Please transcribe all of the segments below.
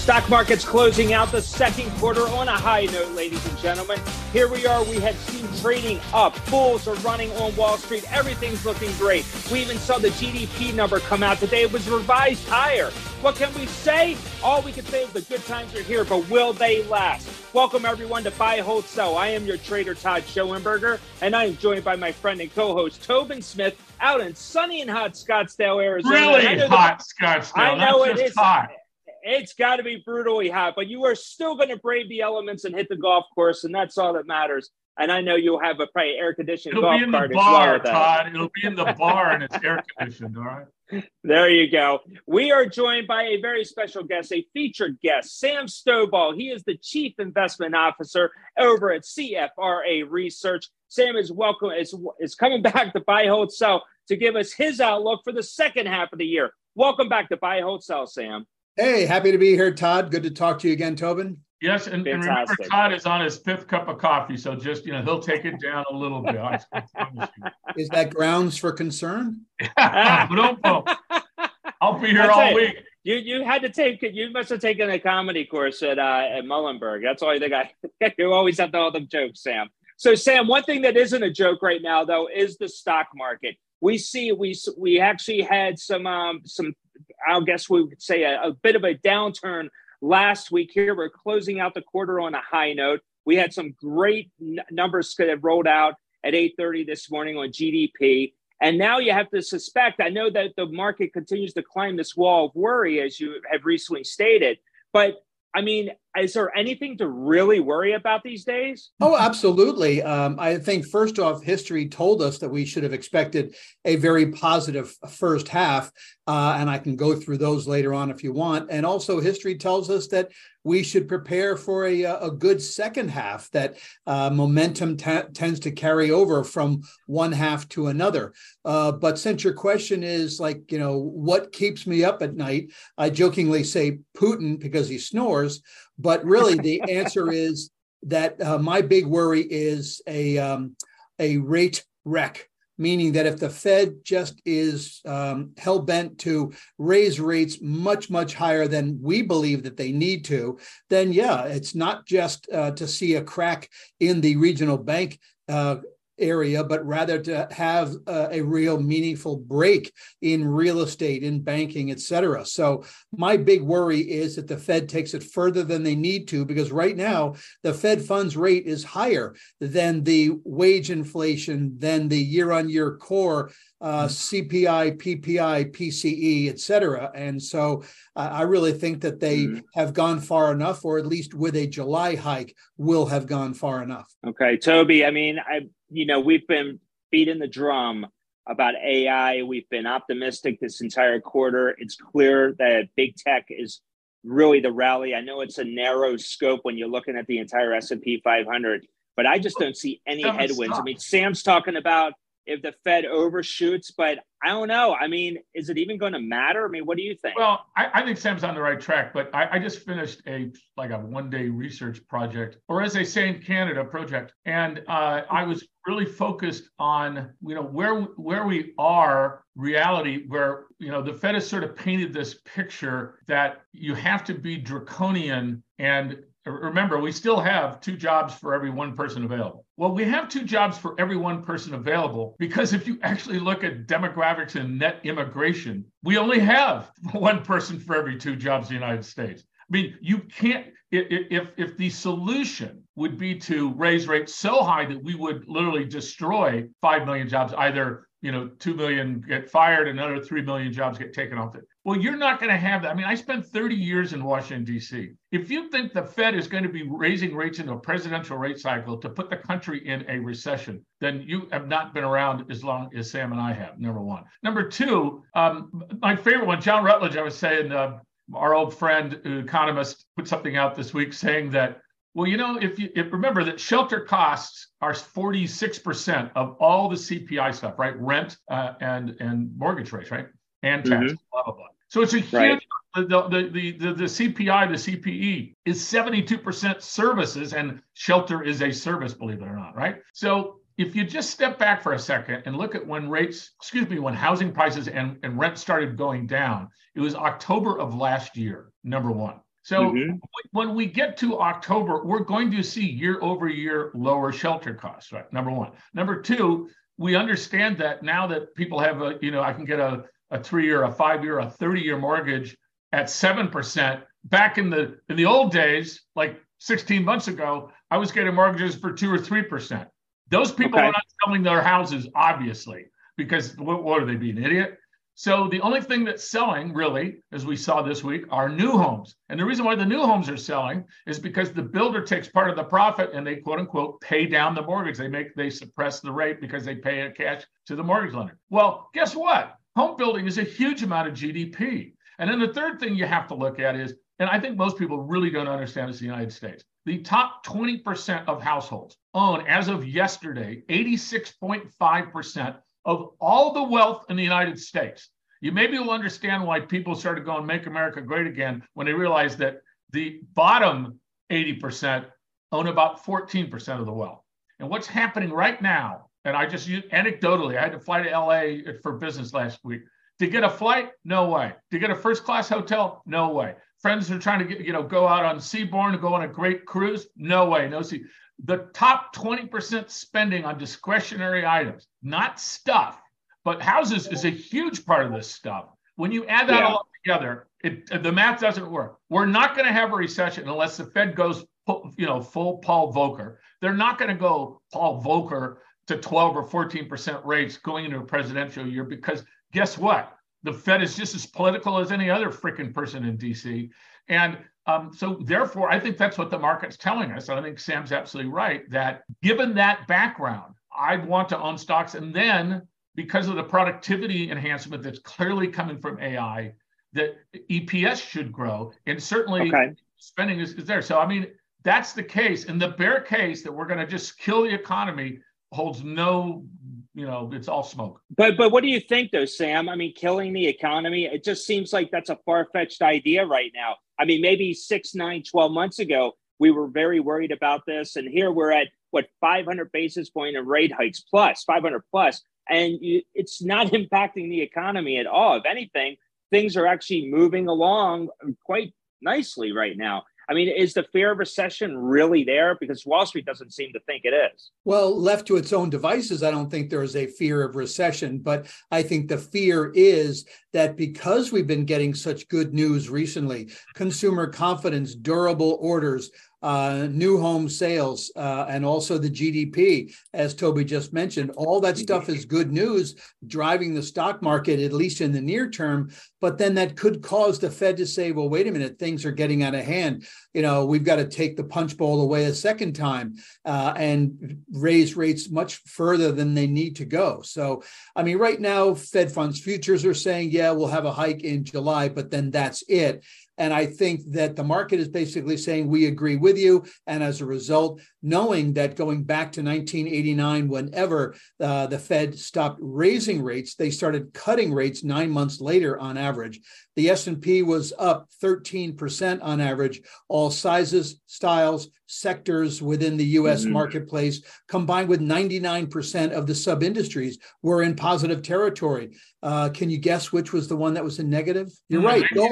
Stock market's closing out the second quarter on a high note, ladies and gentlemen. Here we are. We had seen trading up. Bulls are running on Wall Street. Everything's looking great. We even saw the GDP number come out today. It was revised higher. What can we say? All we can say is the good times are here, but will they last? Welcome, everyone, to Buy, Hold, Sell. I am your trader, Todd Schoenberger, and I am joined by my friend and co host, Tobin Smith, out in sunny and hot Scottsdale, Arizona. Really hot the, Scottsdale. I know it is. Hot it's got to be brutally hot, but you are still going to brave the elements and hit the golf course, and that's all that matters. And I know you'll have a probably air conditioned It'll golf be in the bar, well Todd. It'll be in the bar and it's air conditioned. All right. There you go. We are joined by a very special guest, a featured guest, Sam Stovall. He is the Chief Investment Officer over at CFRA Research. Sam is welcome is, is coming back to Buy Hold Sell to give us his outlook for the second half of the year. Welcome back to Buy Hold Sell, Sam. Hey, happy to be here, Todd. Good to talk to you again, Tobin. Yes, and, and, remember, Todd is on his fifth cup of coffee, so just you know he'll take it down a little bit. is that grounds for concern? I'll be here That's all it. week. You you had to take you must have taken a comedy course at uh, at Muhlenberg. That's all you think I you always have to all the jokes, Sam. So Sam, one thing that isn't a joke right now though is the stock market. We see we we actually had some um, some I guess we would say a, a bit of a downturn last week. Here we're closing out the quarter on a high note. We had some great n- numbers that have rolled out at 8:30 this morning on GDP. And now you have to suspect. I know that the market continues to climb this wall of worry, as you have recently stated. But I mean, is there anything to really worry about these days? Oh, absolutely. Um, I think first off, history told us that we should have expected a very positive first half, uh, and I can go through those later on if you want. And also, history tells us that we should prepare for a, a good second half. That uh, momentum t- tends to carry over from one half to another. Uh, but since your question is like, you know, what keeps me up at night? I jokingly say Putin because he snores, but really the answer is that uh, my big worry is a um, a rate wreck meaning that if the Fed just is um, hell bent to raise rates much, much higher than we believe that they need to, then yeah, it's not just uh, to see a crack in the regional bank uh, area, but rather to have uh, a real meaningful break in real estate, in banking, et cetera. So my big worry is that the Fed takes it further than they need to, because right now the Fed funds rate is higher than the wage inflation, than the year-on-year core uh, CPI, PPI, PCE, et cetera. And so uh, I really think that they mm-hmm. have gone far enough, or at least with a July hike, will have gone far enough. Okay, Toby. I mean, I you know we've been beating the drum about AI. We've been optimistic this entire quarter. It's clear that big tech is really the rally. I know it's a narrow scope when you're looking at the entire S&P 500, but I just don't see any headwinds. I mean, Sam's talking about if the Fed overshoots, but I don't know. I mean, is it even going to matter? I mean, what do you think? Well, I, I think Sam's on the right track, but I, I, just finished a like a one day research project, or as they say in Canada, project, and uh, I was really focused on you know where where we are reality where you know the fed has sort of painted this picture that you have to be draconian and remember, we still have two jobs for every one person available. Well, we have two jobs for every one person available because if you actually look at demographics and net immigration, we only have one person for every two jobs in the United States. I mean, you can't, if, if the solution would be to raise rates so high that we would literally destroy 5 million jobs, either you know, 2 million get fired, another 3 million jobs get taken off it. Well, you're not going to have that. I mean, I spent 30 years in Washington, D.C. If you think the Fed is going to be raising rates in a presidential rate cycle to put the country in a recession, then you have not been around as long as Sam and I have, number one. Number two, um, my favorite one, John Rutledge, I was saying, uh, our old friend, economist, put something out this week saying that well, you know, if you if remember that shelter costs are 46% of all the CPI stuff, right? Rent uh, and and mortgage rates, right? And tax, mm-hmm. blah blah blah. So it's a huge right. the, the, the, the, the CPI, the CPE is 72% services, and shelter is a service, believe it or not, right? So if you just step back for a second and look at when rates, excuse me, when housing prices and, and rent started going down, it was October of last year, number one. So mm-hmm. when we get to October, we're going to see year over year lower shelter costs, right? Number one. Number two, we understand that now that people have a, you know, I can get a, a three year, a five year, a 30 year mortgage at 7%. Back in the in the old days, like 16 months ago, I was getting mortgages for two or three percent. Those people okay. are not selling their houses, obviously, because what, what are they being idiot? So the only thing that's selling, really, as we saw this week, are new homes. And the reason why the new homes are selling is because the builder takes part of the profit and they quote unquote pay down the mortgage. They make they suppress the rate because they pay a cash to the mortgage lender. Well, guess what? Home building is a huge amount of GDP. And then the third thing you have to look at is, and I think most people really don't understand is the United States. The top 20% of households own, as of yesterday, 86.5% of all the wealth in the United States. You maybe will understand why people started going make America great again when they realized that the bottom 80% own about 14% of the wealth. And what's happening right now, and I just anecdotally, I had to fly to LA for business last week. To get a flight, no way. To get a first class hotel, no way. Friends are trying to get, you know, go out on Seabourn go on a great cruise, no way. No see the top 20% spending on discretionary items, not stuff, but houses is a huge part of this stuff. When you add that yeah. all together, it, the math doesn't work. We're not going to have a recession unless the Fed goes, you know, full Paul Volcker. They're not going to go Paul Volcker to 12 or 14% rates going into a presidential year because guess what? The Fed is just as political as any other freaking person in DC. And um, so therefore, I think that's what the market's telling us. And I think Sam's absolutely right that given that background, I'd want to own stocks. And then because of the productivity enhancement that's clearly coming from AI, that EPS should grow. And certainly okay. spending is, is there. So I mean, that's the case. And the bear case that we're going to just kill the economy holds no you know it's all smoke but but what do you think though sam i mean killing the economy it just seems like that's a far-fetched idea right now I mean, maybe six, nine, 12 months ago, we were very worried about this. And here we're at what 500 basis point of rate hikes plus 500 plus, and you, it's not impacting the economy at all. If anything, things are actually moving along quite nicely right now. I mean, is the fear of recession really there? Because Wall Street doesn't seem to think it is. Well, left to its own devices, I don't think there is a fear of recession. But I think the fear is that because we've been getting such good news recently, consumer confidence, durable orders, uh, new home sales, uh, and also the GDP, as Toby just mentioned. All that stuff is good news, driving the stock market, at least in the near term. But then that could cause the Fed to say, well, wait a minute, things are getting out of hand. You know, we've got to take the punch bowl away a second time uh, and raise rates much further than they need to go. So, I mean, right now, Fed funds futures are saying, yeah, we'll have a hike in July, but then that's it. And I think that the market is basically saying, we agree with you. And as a result, knowing that going back to 1989, whenever uh, the Fed stopped raising rates, they started cutting rates nine months later on average. The S&P was up 13% on average, all sizes, styles, sectors within the US mm-hmm. marketplace, combined with 99% of the sub industries were in positive territory. Uh, can you guess which was the one that was in negative? You're right. Gold.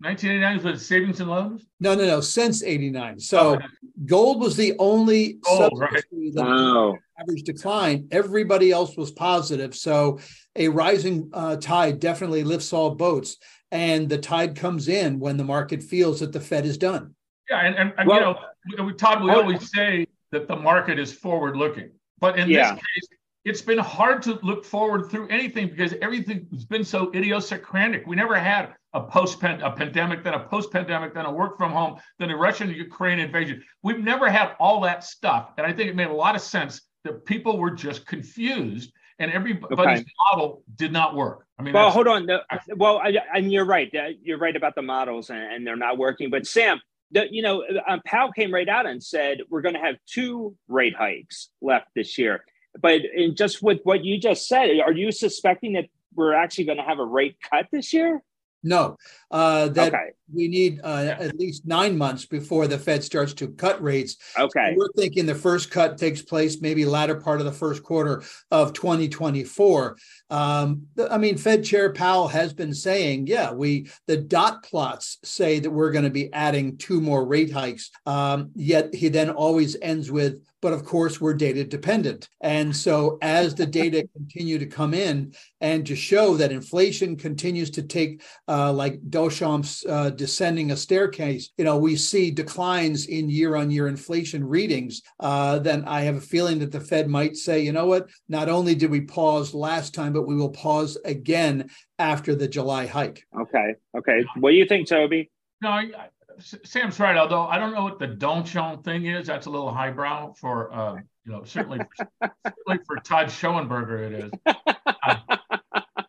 1989 was savings and loans? No, no, no. Since 89. So oh, gold was the only oh, right. wow. average decline. Everybody else was positive. So a rising uh, tide definitely lifts all boats. And the tide comes in when the market feels that the Fed is done. Yeah. And, and, and well, you know, Todd, we always say that the market is forward looking. But in yeah. this case, it's been hard to look forward through anything because everything's been so idiosyncratic. We never had a post a pandemic, then a post pandemic, then a work from home, then a Russian Ukraine invasion. We've never had all that stuff, and I think it made a lot of sense that people were just confused, and everybody's okay. model did not work. I mean, well, hold on. well, and you're right. You're right about the models, and they're not working. But Sam, the, you know, um, Powell came right out and said we're going to have two rate hikes left this year. But in just with what you just said, are you suspecting that we're actually going to have a rate cut this year? No, uh, that okay. we need uh, at least nine months before the Fed starts to cut rates. Okay. So we're thinking the first cut takes place maybe latter part of the first quarter of 2024. Um, I mean, Fed Chair Powell has been saying, yeah, we the dot plots say that we're going to be adding two more rate hikes. Um, yet he then always ends with but of course we're data dependent and so as the data continue to come in and to show that inflation continues to take uh, like Duchamp's uh, descending a staircase you know we see declines in year on year inflation readings uh, then i have a feeling that the fed might say you know what not only did we pause last time but we will pause again after the july hike okay okay what do you think toby no, I, Sam's right. Although I don't know what the Duchamp thing is, that's a little highbrow for uh, you know certainly for, certainly for Todd Schoenberger it is. Uh,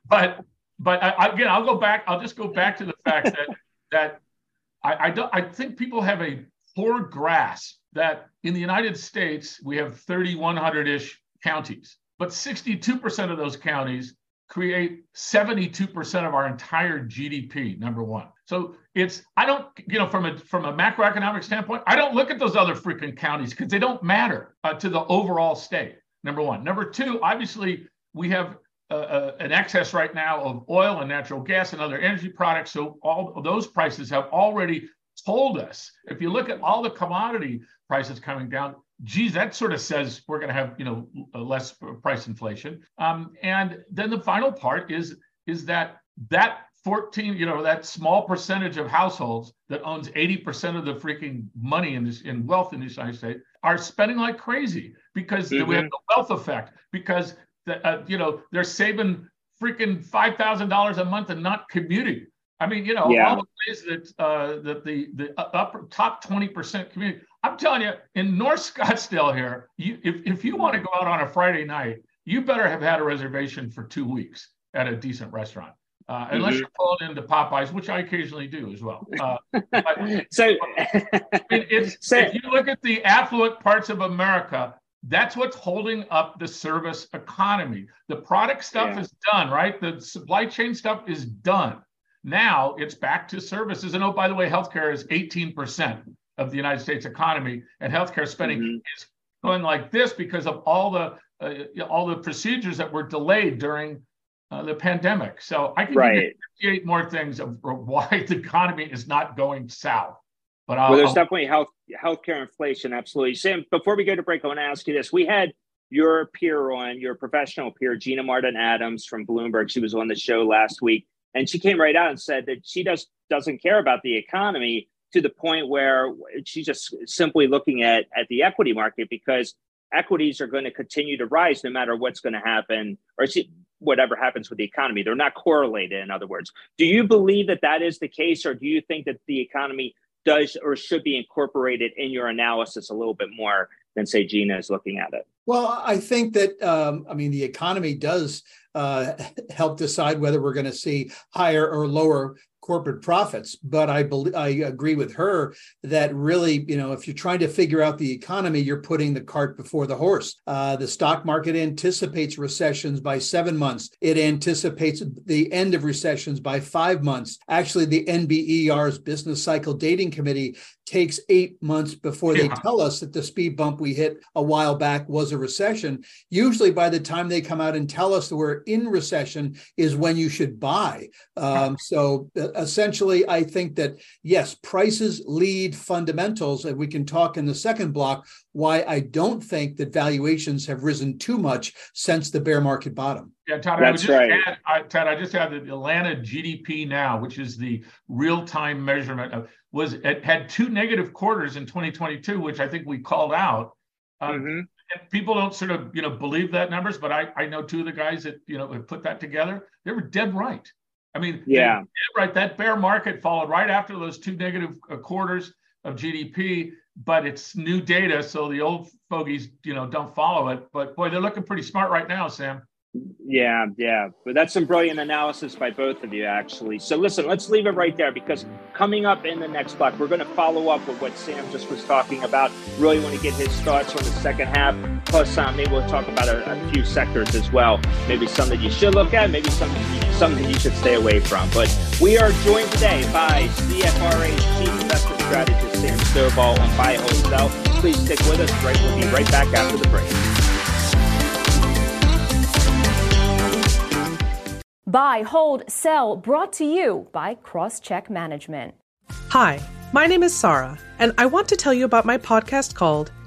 but but I, again, I'll go back. I'll just go back to the fact that that I I, don't, I think people have a poor grasp that in the United States we have 3,100 ish counties, but 62% of those counties create 72% of our entire GDP, number one. So it's I don't, you know, from a from a macroeconomic standpoint, I don't look at those other freaking counties because they don't matter uh, to the overall state. Number one. Number two, obviously we have uh, uh, an excess right now of oil and natural gas and other energy products. So all those prices have already told us. If you look at all the commodity prices coming down, geez, that sort of says we're going to have you know less price inflation. Um, and then the final part is is that that 14, you know, that small percentage of households that owns 80% of the freaking money in this in wealth in the United States are spending like crazy because mm-hmm. we have the wealth effect because the, uh, you know they're saving freaking five thousand dollars a month and not commuting. I mean, you know, yeah. all the ways that uh, that the the upper top 20% community. I'm telling you, in North Scottsdale here, you if if you want to go out on a Friday night, you better have had a reservation for two weeks at a decent restaurant. Uh, unless mm-hmm. you're pulled into Popeyes, which I occasionally do as well. Uh, so, it's, so, if you look at the affluent parts of America, that's what's holding up the service economy. The product stuff yeah. is done, right? The supply chain stuff is done. Now it's back to services. And oh, by the way, healthcare is 18% of the United States economy, and healthcare spending mm-hmm. is going like this because of all the uh, all the procedures that were delayed during uh, the pandemic. So I can right. give you more things of why the economy is not going south. But I'll, well, there's I'll, definitely health healthcare inflation. Absolutely, Sam. Before we go to break, I want to ask you this: We had your peer on your professional peer, Gina Martin Adams from Bloomberg. She was on the show last week, and she came right out and said that she does doesn't care about the economy to the point where she's just simply looking at at the equity market because equities are going to continue to rise no matter what's going to happen, or she, whatever happens with the economy. They're not correlated, in other words. Do you believe that that is the case, or do you think that the economy does or should be incorporated in your analysis a little bit more than, say, Gina is looking at it? Well, I think that, um, I mean, the economy does uh, help decide whether we're going to see higher or lower corporate profits. But I believe I agree with her that really, you know, if you're trying to figure out the economy, you're putting the cart before the horse. Uh, the stock market anticipates recessions by seven months. It anticipates the end of recessions by five months. Actually, the NBER's Business Cycle Dating Committee takes eight months before they tell us that the speed bump we hit a while back was a recession. Usually, by the time they come out and tell us that we're in recession, is when you should buy. Um, so uh, essentially, I think that yes, prices lead fundamentals, and we can talk in the second block why I don't think that valuations have risen too much since the bear market bottom. Yeah, Todd, That's I just right. add, I, Todd, I just had the Atlanta GDP now, which is the real-time measurement of was it had two negative quarters in 2022, which I think we called out. Um, mm-hmm. And people don't sort of you know believe that numbers, but I I know two of the guys that you know have put that together. They were dead right. I mean, yeah, dead right. That bear market followed right after those two negative uh, quarters of GDP, but it's new data, so the old fogies, you know, don't follow it. But boy, they're looking pretty smart right now, Sam. Yeah, yeah. But that's some brilliant analysis by both of you, actually. So listen, let's leave it right there because coming up in the next block, we're going to follow up with what Sam just was talking about. Really want to get his thoughts on the second half Plus, uh, maybe we'll talk about a, a, few sectors as well. Maybe some that you should look at, maybe some something you should stay away from. But we are joined today by CFRA's Chief Investment Strategist Sam Stovall on Buy Hold Sell. Please stick with us. Right, we'll be right back after the break. Buy, hold, sell, brought to you by Crosscheck Management. Hi, my name is Sarah, and I want to tell you about my podcast called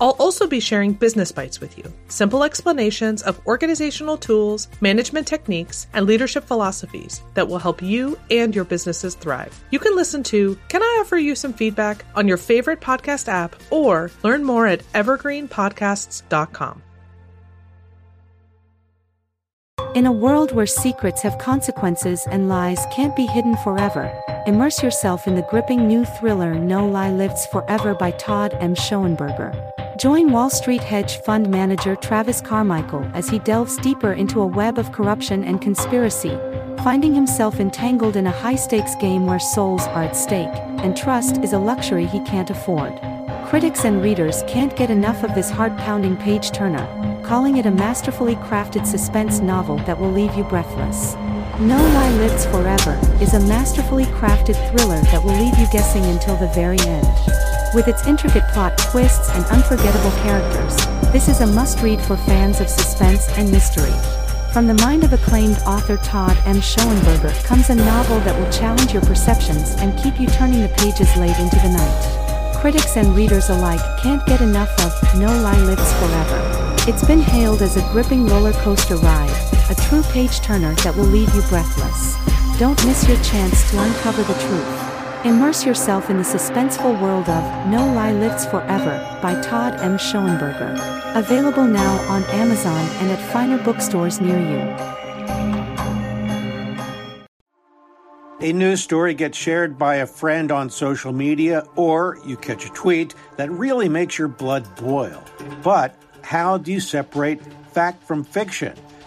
I'll also be sharing business bites with you simple explanations of organizational tools, management techniques, and leadership philosophies that will help you and your businesses thrive. You can listen to Can I Offer You Some Feedback on your favorite podcast app or learn more at evergreenpodcasts.com. In a world where secrets have consequences and lies can't be hidden forever, immerse yourself in the gripping new thriller No Lie Lives Forever by Todd M. Schoenberger. Join Wall Street hedge fund manager Travis Carmichael as he delves deeper into a web of corruption and conspiracy, finding himself entangled in a high stakes game where souls are at stake, and trust is a luxury he can't afford. Critics and readers can't get enough of this heart pounding page turner, calling it a masterfully crafted suspense novel that will leave you breathless. No Lie Lives Forever is a masterfully crafted thriller that will leave you guessing until the very end. With its intricate plot twists and unforgettable characters, this is a must read for fans of suspense and mystery. From the mind of acclaimed author Todd M. Schoenberger comes a novel that will challenge your perceptions and keep you turning the pages late into the night. Critics and readers alike can't get enough of No Lie Lives Forever. It's been hailed as a gripping roller coaster ride, a true page turner that will leave you breathless. Don't miss your chance to uncover the truth. Immerse yourself in the suspenseful world of No Lie Lives Forever by Todd M. Schoenberger. Available now on Amazon and at finer bookstores near you. A news story gets shared by a friend on social media, or you catch a tweet that really makes your blood boil. But how do you separate fact from fiction?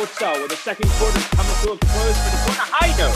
Buy where the second quarter coming to a close, but it's on a high note.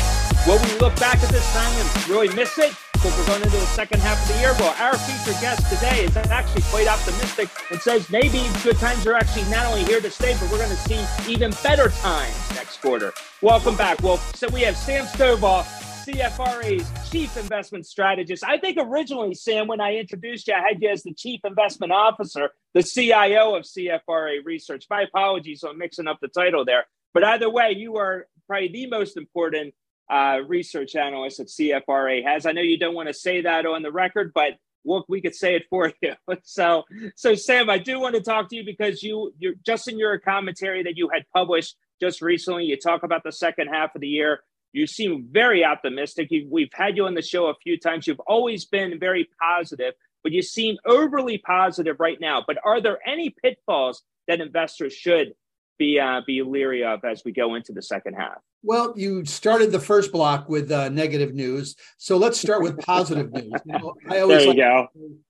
Will we look back at this time and really miss it? Because we're going into the second half of the year. Well, our featured guest today is actually quite optimistic and says maybe good times are actually not only here to stay, but we're going to see even better times next quarter. Welcome back. Well, so we have Sam Stovall, CFRA's chief investment strategist. I think originally, Sam, when I introduced you, I had you as the chief investment officer, the CIO of CFRA Research. My apologies on mixing up the title there. But either way, you are probably the most important uh, research analyst that CFRA has. I know you don't want to say that on the record, but what we could say it for you. So, so Sam, I do want to talk to you because you, you're just in your commentary that you had published just recently. You talk about the second half of the year. You seem very optimistic. You've, we've had you on the show a few times. You've always been very positive, but you seem overly positive right now. But are there any pitfalls that investors should be uh, be leery of as we go into the second half? Well, you started the first block with uh, negative news, so let's start with positive news. You know, I always there you like, go.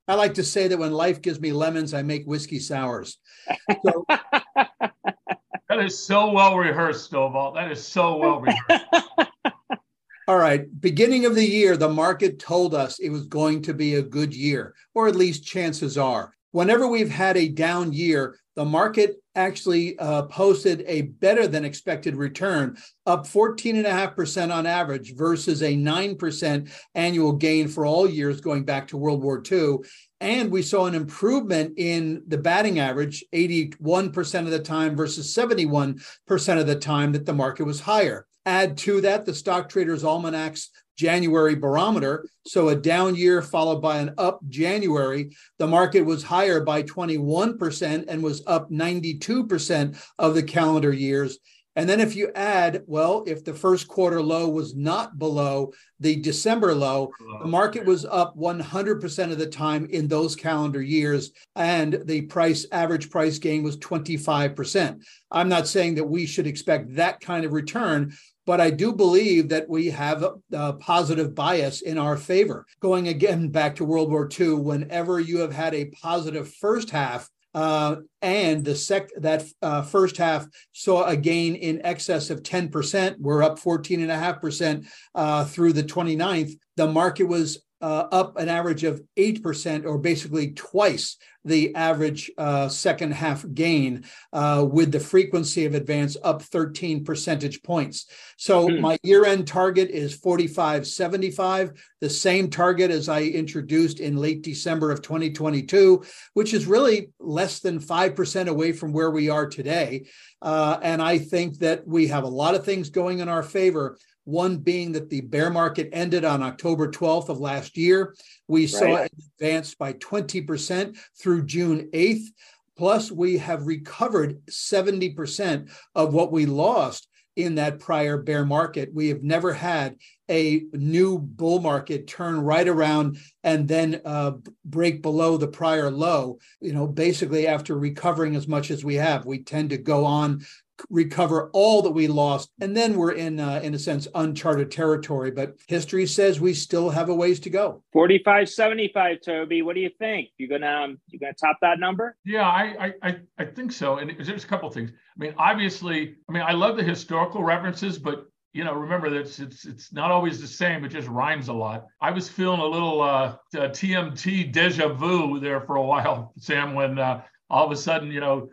I like to say that when life gives me lemons, I make whiskey sours. So, that is so well rehearsed, Stovall. That is so well rehearsed. All right. Beginning of the year, the market told us it was going to be a good year, or at least chances are. Whenever we've had a down year, the market actually uh, posted a better than expected return, up 14.5% on average versus a 9% annual gain for all years going back to World War II. And we saw an improvement in the batting average 81% of the time versus 71% of the time that the market was higher. Add to that the Stock Traders Almanac's January barometer. So a down year followed by an up January. The market was higher by 21% and was up 92% of the calendar years. And then if you add, well, if the first quarter low was not below the December low, the market was up 100% of the time in those calendar years. And the price average price gain was 25%. I'm not saying that we should expect that kind of return, but I do believe that we have a, a, positive bias in our favor. Going again back to World War II, whenever you have had a positive first half, uh, and the sec that uh, first half saw a gain in excess of 10%. We're up 14.5% uh, through the 29th. The market was uh, up an average of 8%, or basically twice the average uh, second half gain, uh, with the frequency of advance up 13 percentage points. So mm. my year end target is 45.75, the same target as I introduced in late December of 2022, which is really less than 5% away from where we are today. Uh, and I think that we have a lot of things going in our favor one being that the bear market ended on October 12th of last year. We right. saw it advance by 20% through June 8th. Plus, we have recovered 70% of what we lost in that prior bear market. We have never had a new bull market turn right around and then uh, break below the prior low. You know, basically, after recovering as much as we have, we tend to go on recover all that we lost and then we're in uh, in a sense uncharted territory. But history says we still have a ways to go. 45 75 toby. What do you think? You gonna um, you gonna top that number? Yeah I, I i think so. And there's a couple things. I mean obviously i mean i love the historical references but you know, remember that it's, it's, it's not always the same. It just rhymes a lot. I was feeling a little uh, TMT deja vu there for a while, Sam, when uh, all of a sudden, you know,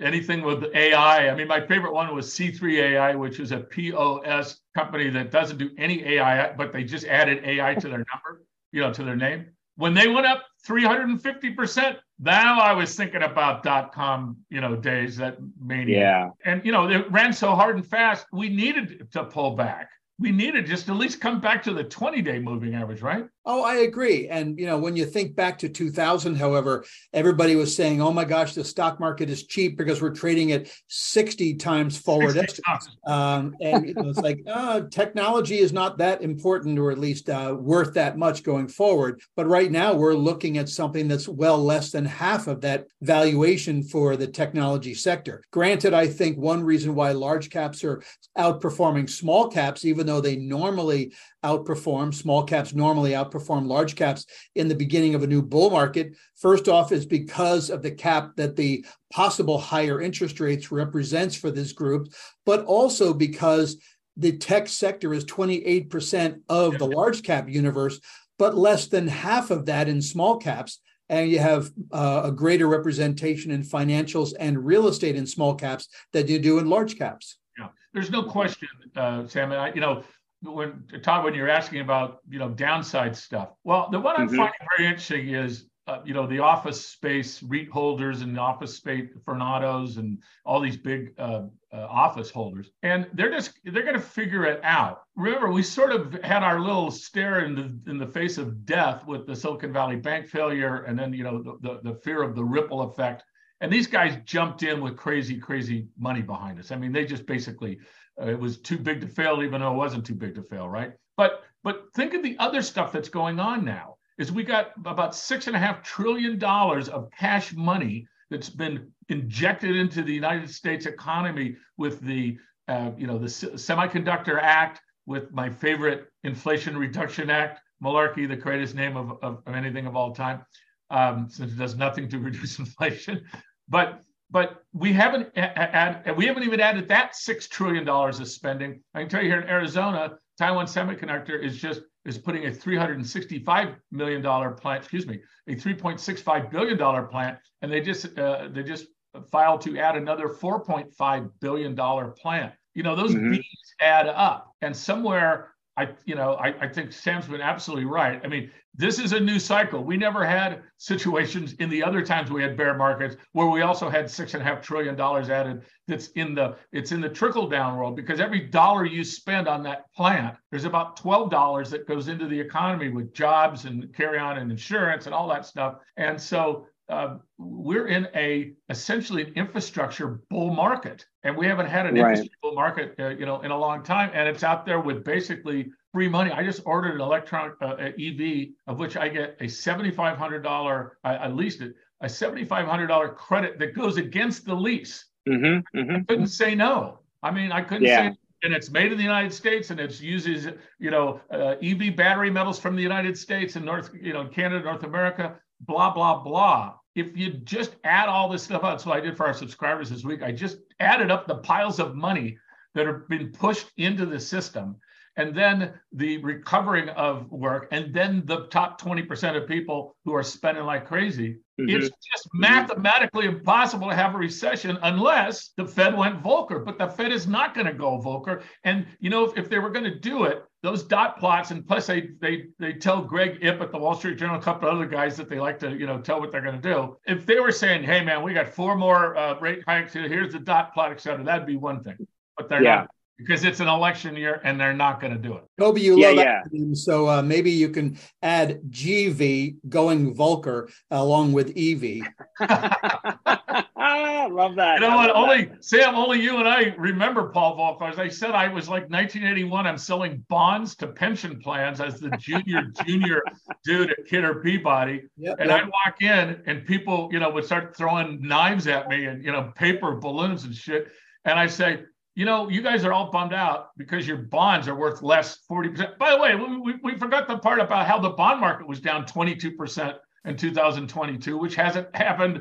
anything with AI. I mean, my favorite one was C3 AI, which is a POS company that doesn't do any AI, but they just added AI to their number, you know, to their name. When they went up 350%, now I was thinking about dot com, you know, days that mania. Yeah. And, you know, it ran so hard and fast, we needed to pull back we need to just at least come back to the 20 day moving average, right? Oh, I agree. And, you know, when you think back to 2000, however, everybody was saying, oh my gosh, the stock market is cheap because we're trading at 60 times forward 60 estimates. Um, and you know, it's like, uh, technology is not that important or at least uh, worth that much going forward. But right now, we're looking at something that's well less than half of that valuation for the technology sector. Granted, I think one reason why large caps are outperforming small caps, even though they normally outperform, small caps normally outperform large caps in the beginning of a new bull market. First off, is because of the cap that the possible higher interest rates represents for this group, but also because the tech sector is 28% of the large cap universe, but less than half of that in small caps and you have uh, a greater representation in financials and real estate in small caps than you do in large caps. Yeah, there's no question, uh, Sam. And I, you know, when Todd, when you're asking about you know downside stuff, well, the one I'm mm-hmm. finding very interesting is uh, you know the office space REIT holders and office space Vornados and all these big uh, uh, office holders, and they're just they're going to figure it out. Remember, we sort of had our little stare in the in the face of death with the Silicon Valley Bank failure, and then you know the, the, the fear of the ripple effect and these guys jumped in with crazy, crazy money behind us. I mean, they just basically it was too big to fail, even though it wasn't too big to fail, right? But but think of the other stuff that's going on now. Is we got about six and a half trillion dollars of cash money that's been injected into the United States economy with the uh, you know the Semiconductor Act, with my favorite Inflation Reduction Act, Malarkey, the greatest name of, of, of anything of all time um, since it does nothing to reduce inflation. But but we haven't add, we haven't even added that six trillion dollars of spending. I can tell you here in Arizona, Taiwan Semiconductor is just is putting a 365 million dollar plant, excuse me, a 3.65 billion dollar plant, and they just uh, they just filed to add another 4.5 billion dollar plant. You know those mm-hmm. bees add up, and somewhere I, you know, I, I think Sam's been absolutely right. I mean, this is a new cycle. We never had situations in the other times we had bear markets where we also had six and a half trillion dollars added. That's in the it's in the trickle down world because every dollar you spend on that plant, there's about twelve dollars that goes into the economy with jobs and carry on and insurance and all that stuff. And so uh, we're in a essentially an infrastructure bull market, and we haven't had an right. infrastructure bull market, uh, you know, in a long time. And it's out there with basically free money. I just ordered an electronic uh, EV of which I get a seventy-five hundred dollar. I, I leased it a seventy-five hundred dollar credit that goes against the lease. Mm-hmm, mm-hmm. I couldn't say no. I mean, I couldn't yeah. say and it's made in the United States and it uses you know uh, EV battery metals from the United States and North you know Canada North America blah, blah, blah. If you just add all this stuff out, so I did for our subscribers this week, I just added up the piles of money that have been pushed into the system and then the recovering of work, and then the top 20% of people who are spending like crazy. Mm-hmm. It's just mathematically impossible to have a recession unless the Fed went Volcker. But the Fed is not going to go Volcker. And you know, if, if they were going to do it, those dot plots, and plus they they they tell Greg Ip at the Wall Street Journal, a couple of other guys that they like to you know tell what they're going to do. If they were saying, "Hey man, we got four more uh, rate hikes here's the dot plot, et cetera," that'd be one thing. But they're yeah. not because it's an election year and they're not going to do it. Toby, you yeah, love yeah. that. So uh, maybe you can add GV going Volcker along with EV. I love that. You know what? Only that. Sam, only you and I remember Paul Volcker. As I said, I was like 1981. I'm selling bonds to pension plans as the junior junior dude at Kidder Peabody, yep, and yep. I'd walk in and people, you know, would start throwing knives at me and you know paper balloons and shit, and I say, you know, you guys are all bummed out because your bonds are worth less 40%. By the way, we, we, we forgot the part about how the bond market was down 22% in 2022, which hasn't happened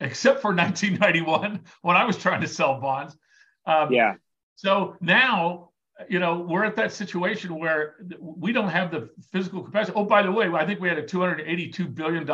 except for 1991 when I was trying to sell bonds. Um, yeah. So now, you know, we're at that situation where we don't have the physical capacity. Oh, by the way, I think we had a $282 billion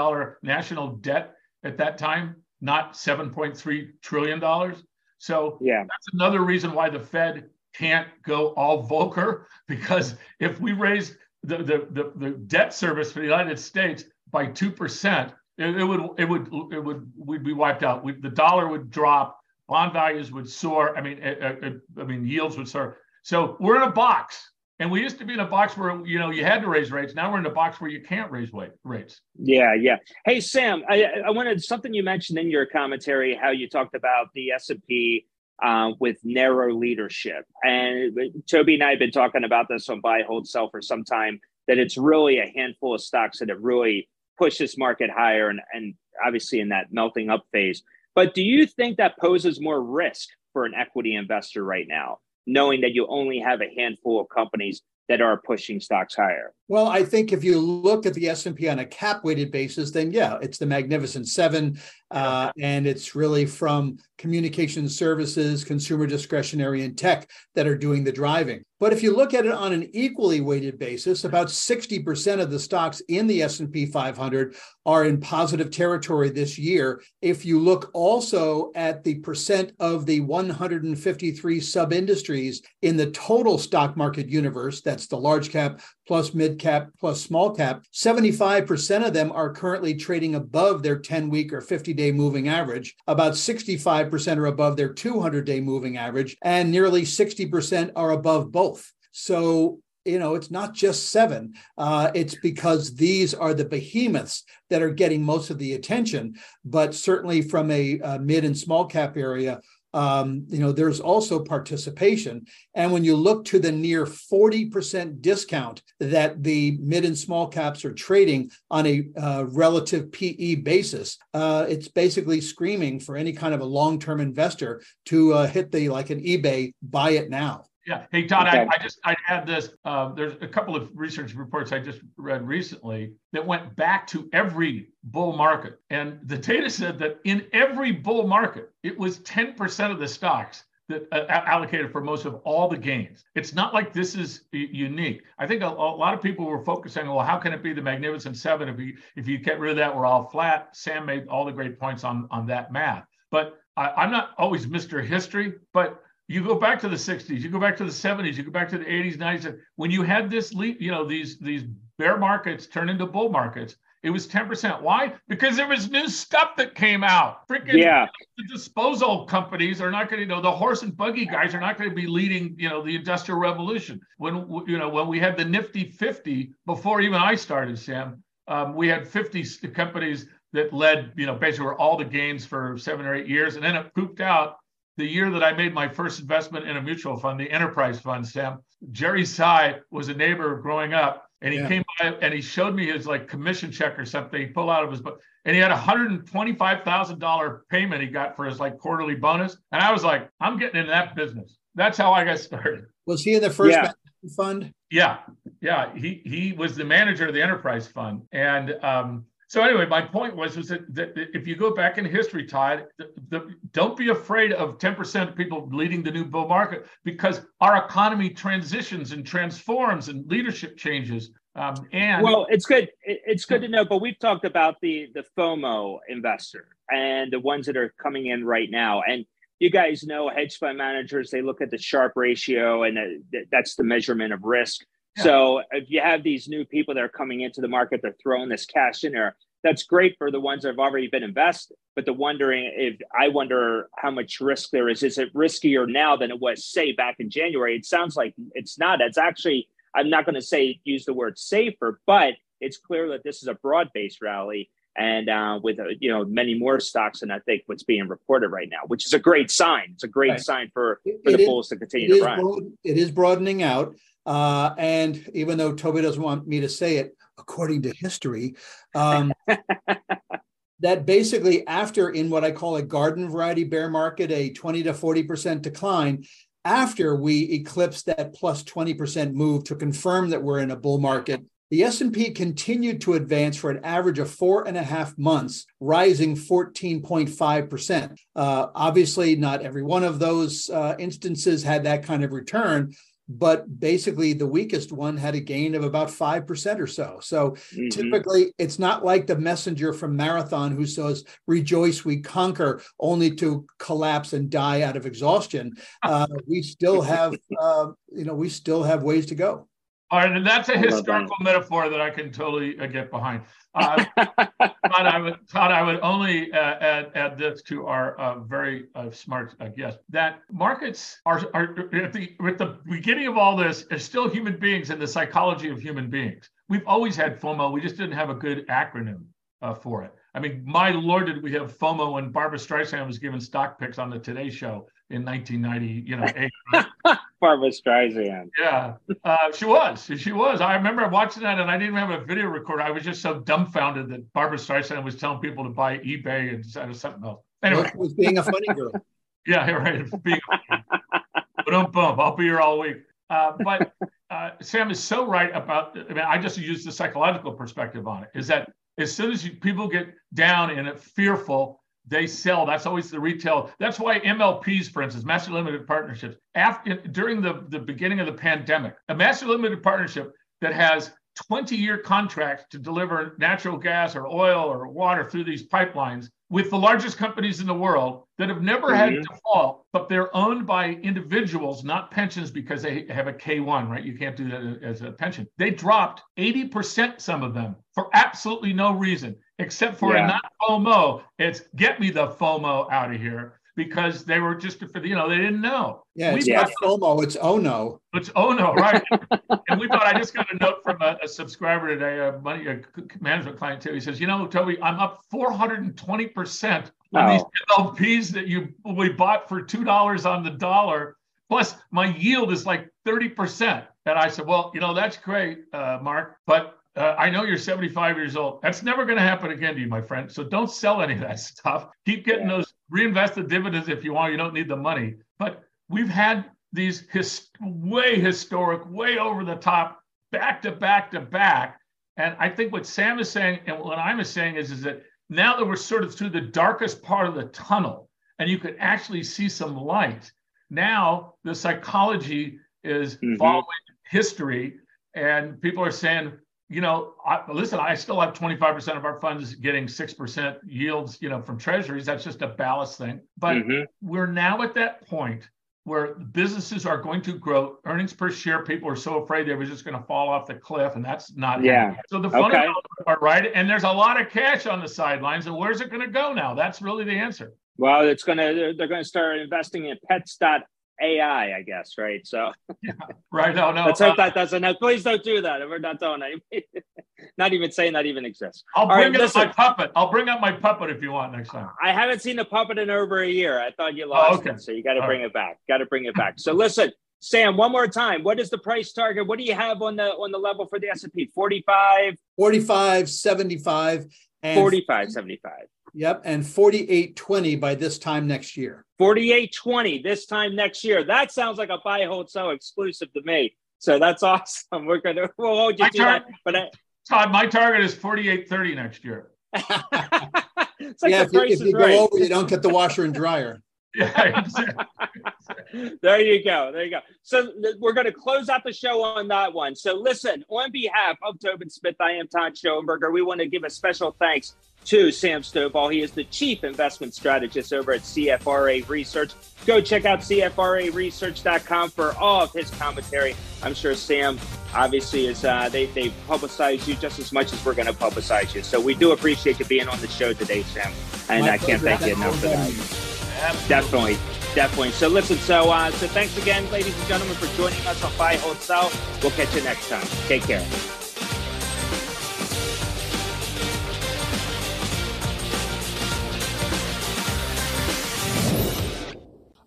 national debt at that time, not $7.3 trillion. So yeah, that's another reason why the Fed can't go all Volcker because if we raise the, the, the, the debt service for the United States by two percent, it, it, would it would it would we'd be wiped out. We, the dollar would drop, bond values would soar. I mean, it, it, I mean yields would soar. So we're in a box. And we used to be in a box where you know you had to raise rates. Now we're in a box where you can't raise rates. Yeah, yeah. Hey Sam, I, I wanted something you mentioned in your commentary how you talked about the S and P uh, with narrow leadership, and Toby and I have been talking about this on buy, hold, sell for some time. That it's really a handful of stocks that have really pushed this market higher, and and obviously in that melting up phase. But do you think that poses more risk for an equity investor right now? knowing that you only have a handful of companies that are pushing stocks higher? Well, I think if you look at the S&P on a cap weighted basis, then yeah, it's the Magnificent Seven, uh, and it's really from communication services, consumer discretionary, and tech that are doing the driving. But if you look at it on an equally weighted basis, about 60% of the stocks in the S&P 500 are in positive territory this year. If you look also at the percent of the 153 sub-industries in the total stock market universe, that's the large cap plus mid cap plus small cap, 75% of them are currently trading above their 10 week or 50 day moving average. About 65% are above their 200 day moving average, and nearly 60% are above both. So you know, it's not just seven. Uh, it's because these are the behemoths that are getting most of the attention. But certainly from a, a mid and small cap area, um, you know, there's also participation. And when you look to the near 40% discount that the mid and small caps are trading on a uh, relative PE basis, uh, it's basically screaming for any kind of a long term investor to uh, hit the like an eBay, buy it now. Yeah. Hey, Todd, okay. I, I, just I had this. Uh, there's a couple of research reports I just read recently that went back to every bull market, and the data said that in every bull market, it was 10% of the stocks that uh, allocated for most of all the gains. It's not like this is unique. I think a, a, lot of people were focusing, well, how can it be the Magnificent Seven if you if you get rid of that, we're all flat. Sam made all the great points on on that math, but I, I'm not always Mr. History, but you go back to the 60s, you go back to the 70s, you go back to the 80s, 90s. When you had this, leap, you know, these these bear markets turn into bull markets, it was 10%. Why? Because there was new stuff that came out. Freaking yeah. the disposal companies are not going to, you know, the horse and buggy guys are not going to be leading, you know, the industrial revolution. When, you know, when we had the nifty 50 before even I started, Sam, um, we had 50 companies that led, you know, basically were all the gains for seven or eight years. And then it pooped out the year that I made my first investment in a mutual fund, the enterprise fund, Sam. Jerry Tsai was a neighbor growing up and he yeah. came by and he showed me his like commission check or something. He pulled out of his book and he had a hundred and twenty-five thousand dollar payment he got for his like quarterly bonus. And I was like, I'm getting into that business. That's how I got started. Was he in the first yeah. fund? Yeah, yeah. He he was the manager of the enterprise fund, and um, so anyway, my point was was that, that if you go back in history, Todd, the, the, don't be afraid of 10% of people leading the new bull market because our economy transitions and transforms and leadership changes. Um, and well, it's good. It's good to know. But we've talked about the the FOMO investor and the ones that are coming in right now. And you guys know hedge fund managers they look at the Sharpe ratio, and uh, that's the measurement of risk. So if you have these new people that are coming into the market, they're throwing this cash in there. That's great for the ones that have already been invested. But the wondering if I wonder how much risk there is. Is it riskier now than it was, say, back in January? It sounds like it's not. It's actually, I'm not going to say use the word safer, but it's clear that this is a broad-based rally and uh, with uh, you know many more stocks than I think what's being reported right now, which is a great sign. It's a great right. sign for for it the bulls to continue to run. Broad, it is broadening out. Uh, and even though Toby doesn't want me to say it, according to history, um, that basically after in what I call a garden variety bear market, a 20 to 40% decline, after we eclipse that plus 20% move to confirm that we're in a bull market, the S&P continued to advance for an average of four and a half months, rising 14.5%. Uh, obviously, not every one of those uh, instances had that kind of return, but basically the weakest one had a gain of about 5% or so. So mm-hmm. typically it's not like the messenger from Marathon who says, rejoice, we conquer, only to collapse and die out of exhaustion. Uh, we still have, uh, you know, we still have ways to go. All right, and that's a historical that. metaphor that I can totally uh, get behind. Uh, I would, Todd, I would only uh, add, add this to our uh, very uh, smart uh, guest that markets are, are at the, at the beginning of all this are still human beings and the psychology of human beings. We've always had FOMO. We just didn't have a good acronym for it. I mean, my lord, did we have FOMO when Barbra Streisand was giving stock picks on the Today Show in 1990, you know, eight. Barbra Streisand. Yeah, uh, she was. She was. I remember watching that, and I didn't have a video recorder. I was just so dumbfounded that Barbra Streisand was telling people to buy eBay and something else. Anyway, it was being a funny girl. yeah, right. Being but don't bump. I'll be here all week. Uh, but uh, Sam is so right about. I mean, I just use the psychological perspective on it. Is that as soon as you, people get down and fearful, they sell. That's always the retail. That's why MLPs, for instance, master limited partnerships, after during the, the beginning of the pandemic, a master limited partnership that has 20 year contracts to deliver natural gas or oil or water through these pipelines with the largest companies in the world that have never mm-hmm. had default, but they're owned by individuals, not pensions because they have a K1, right? You can't do that as a pension. They dropped 80%, some of them, for absolutely no reason, except for yeah. a not FOMO. It's get me the FOMO out of here because they were just you know they didn't know. Yeah, it's not FOMO, it's oh no. It's oh no, right? and we thought I just got a note from a, a subscriber today, a money a management client too. He says, you know, Toby, I'm up 420 percent on these MLPs that you we bought for two dollars on the dollar. Plus, my yield is like 30 percent. And I said, well, you know, that's great, uh, Mark, but uh, I know you're 75 years old. That's never going to happen again to you, my friend. So don't sell any of that stuff. Keep getting those reinvested dividends if you want. You don't need the money. But we've had these his, way historic, way over the top, back to back to back. And I think what Sam is saying and what I'm saying is, is that now that we're sort of through the darkest part of the tunnel and you could actually see some light, now the psychology is mm-hmm. following history. And people are saying, you know, I, listen, I still have 25% of our funds getting 6% yields, you know, from treasuries. That's just a ballast thing. But mm-hmm. we're now at that point where businesses are going to grow earnings per share. People are so afraid they were just going to fall off the cliff, and that's not. Yeah. Happening. So the fundamentals okay. are right, and there's a lot of cash on the sidelines. And where's it going to go now? That's really the answer. Well, it's going to. They're going to start investing in pets.ai, I guess, right? So. yeah, right. No, no. Let's hope uh, that doesn't. Please don't do that. We're not doing it. not even saying that even exists. I'll bring right, up listen, my puppet. I'll bring up my puppet if you want next time. I haven't seen the puppet in over a year. I thought you lost oh, okay. it, so you got to bring right. it back. Got to bring it back. So listen, Sam, one more time. What is the price target? What do you have on the on the level for the S&P? 45 45 75 and 45 75. Yep, and 4820 by this time next year. 4820 this time next year. That sounds like a buy hold sell exclusive to me. So that's awesome. We're gonna we'll hold you to that. But I, Todd, my target is 48.30 next year. like yeah, if you, if you right. go over, you don't get the washer and dryer. Yeah, exactly. there you go. There you go. So we're going to close out the show on that one. So listen, on behalf of Tobin Smith, I am Todd Schoenberger. We want to give a special thanks to Sam Stovall. He is the chief investment strategist over at CFRA Research. Go check out CFRAresearch.com for all of his commentary. I'm sure Sam obviously is uh, they they publicize you just as much as we're going to publicize you. So we do appreciate you being on the show today, Sam, and My I can't thank you enough for that. Absolutely. Definitely, definitely. So listen, so uh, so thanks again, ladies and gentlemen, for joining us on Buy Hold Sell. We'll catch you next time. Take care.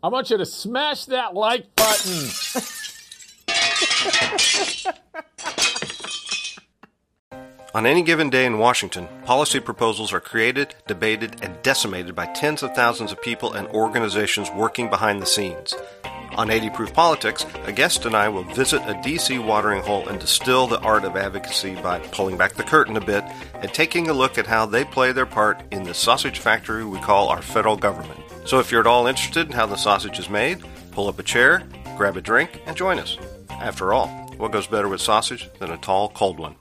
I want you to smash that like button. On any given day in Washington, policy proposals are created, debated, and decimated by tens of thousands of people and organizations working behind the scenes. On 80 Proof Politics, a guest and I will visit a DC watering hole and distill the art of advocacy by pulling back the curtain a bit and taking a look at how they play their part in the sausage factory we call our federal government. So if you're at all interested in how the sausage is made, pull up a chair, grab a drink, and join us. After all, what goes better with sausage than a tall, cold one?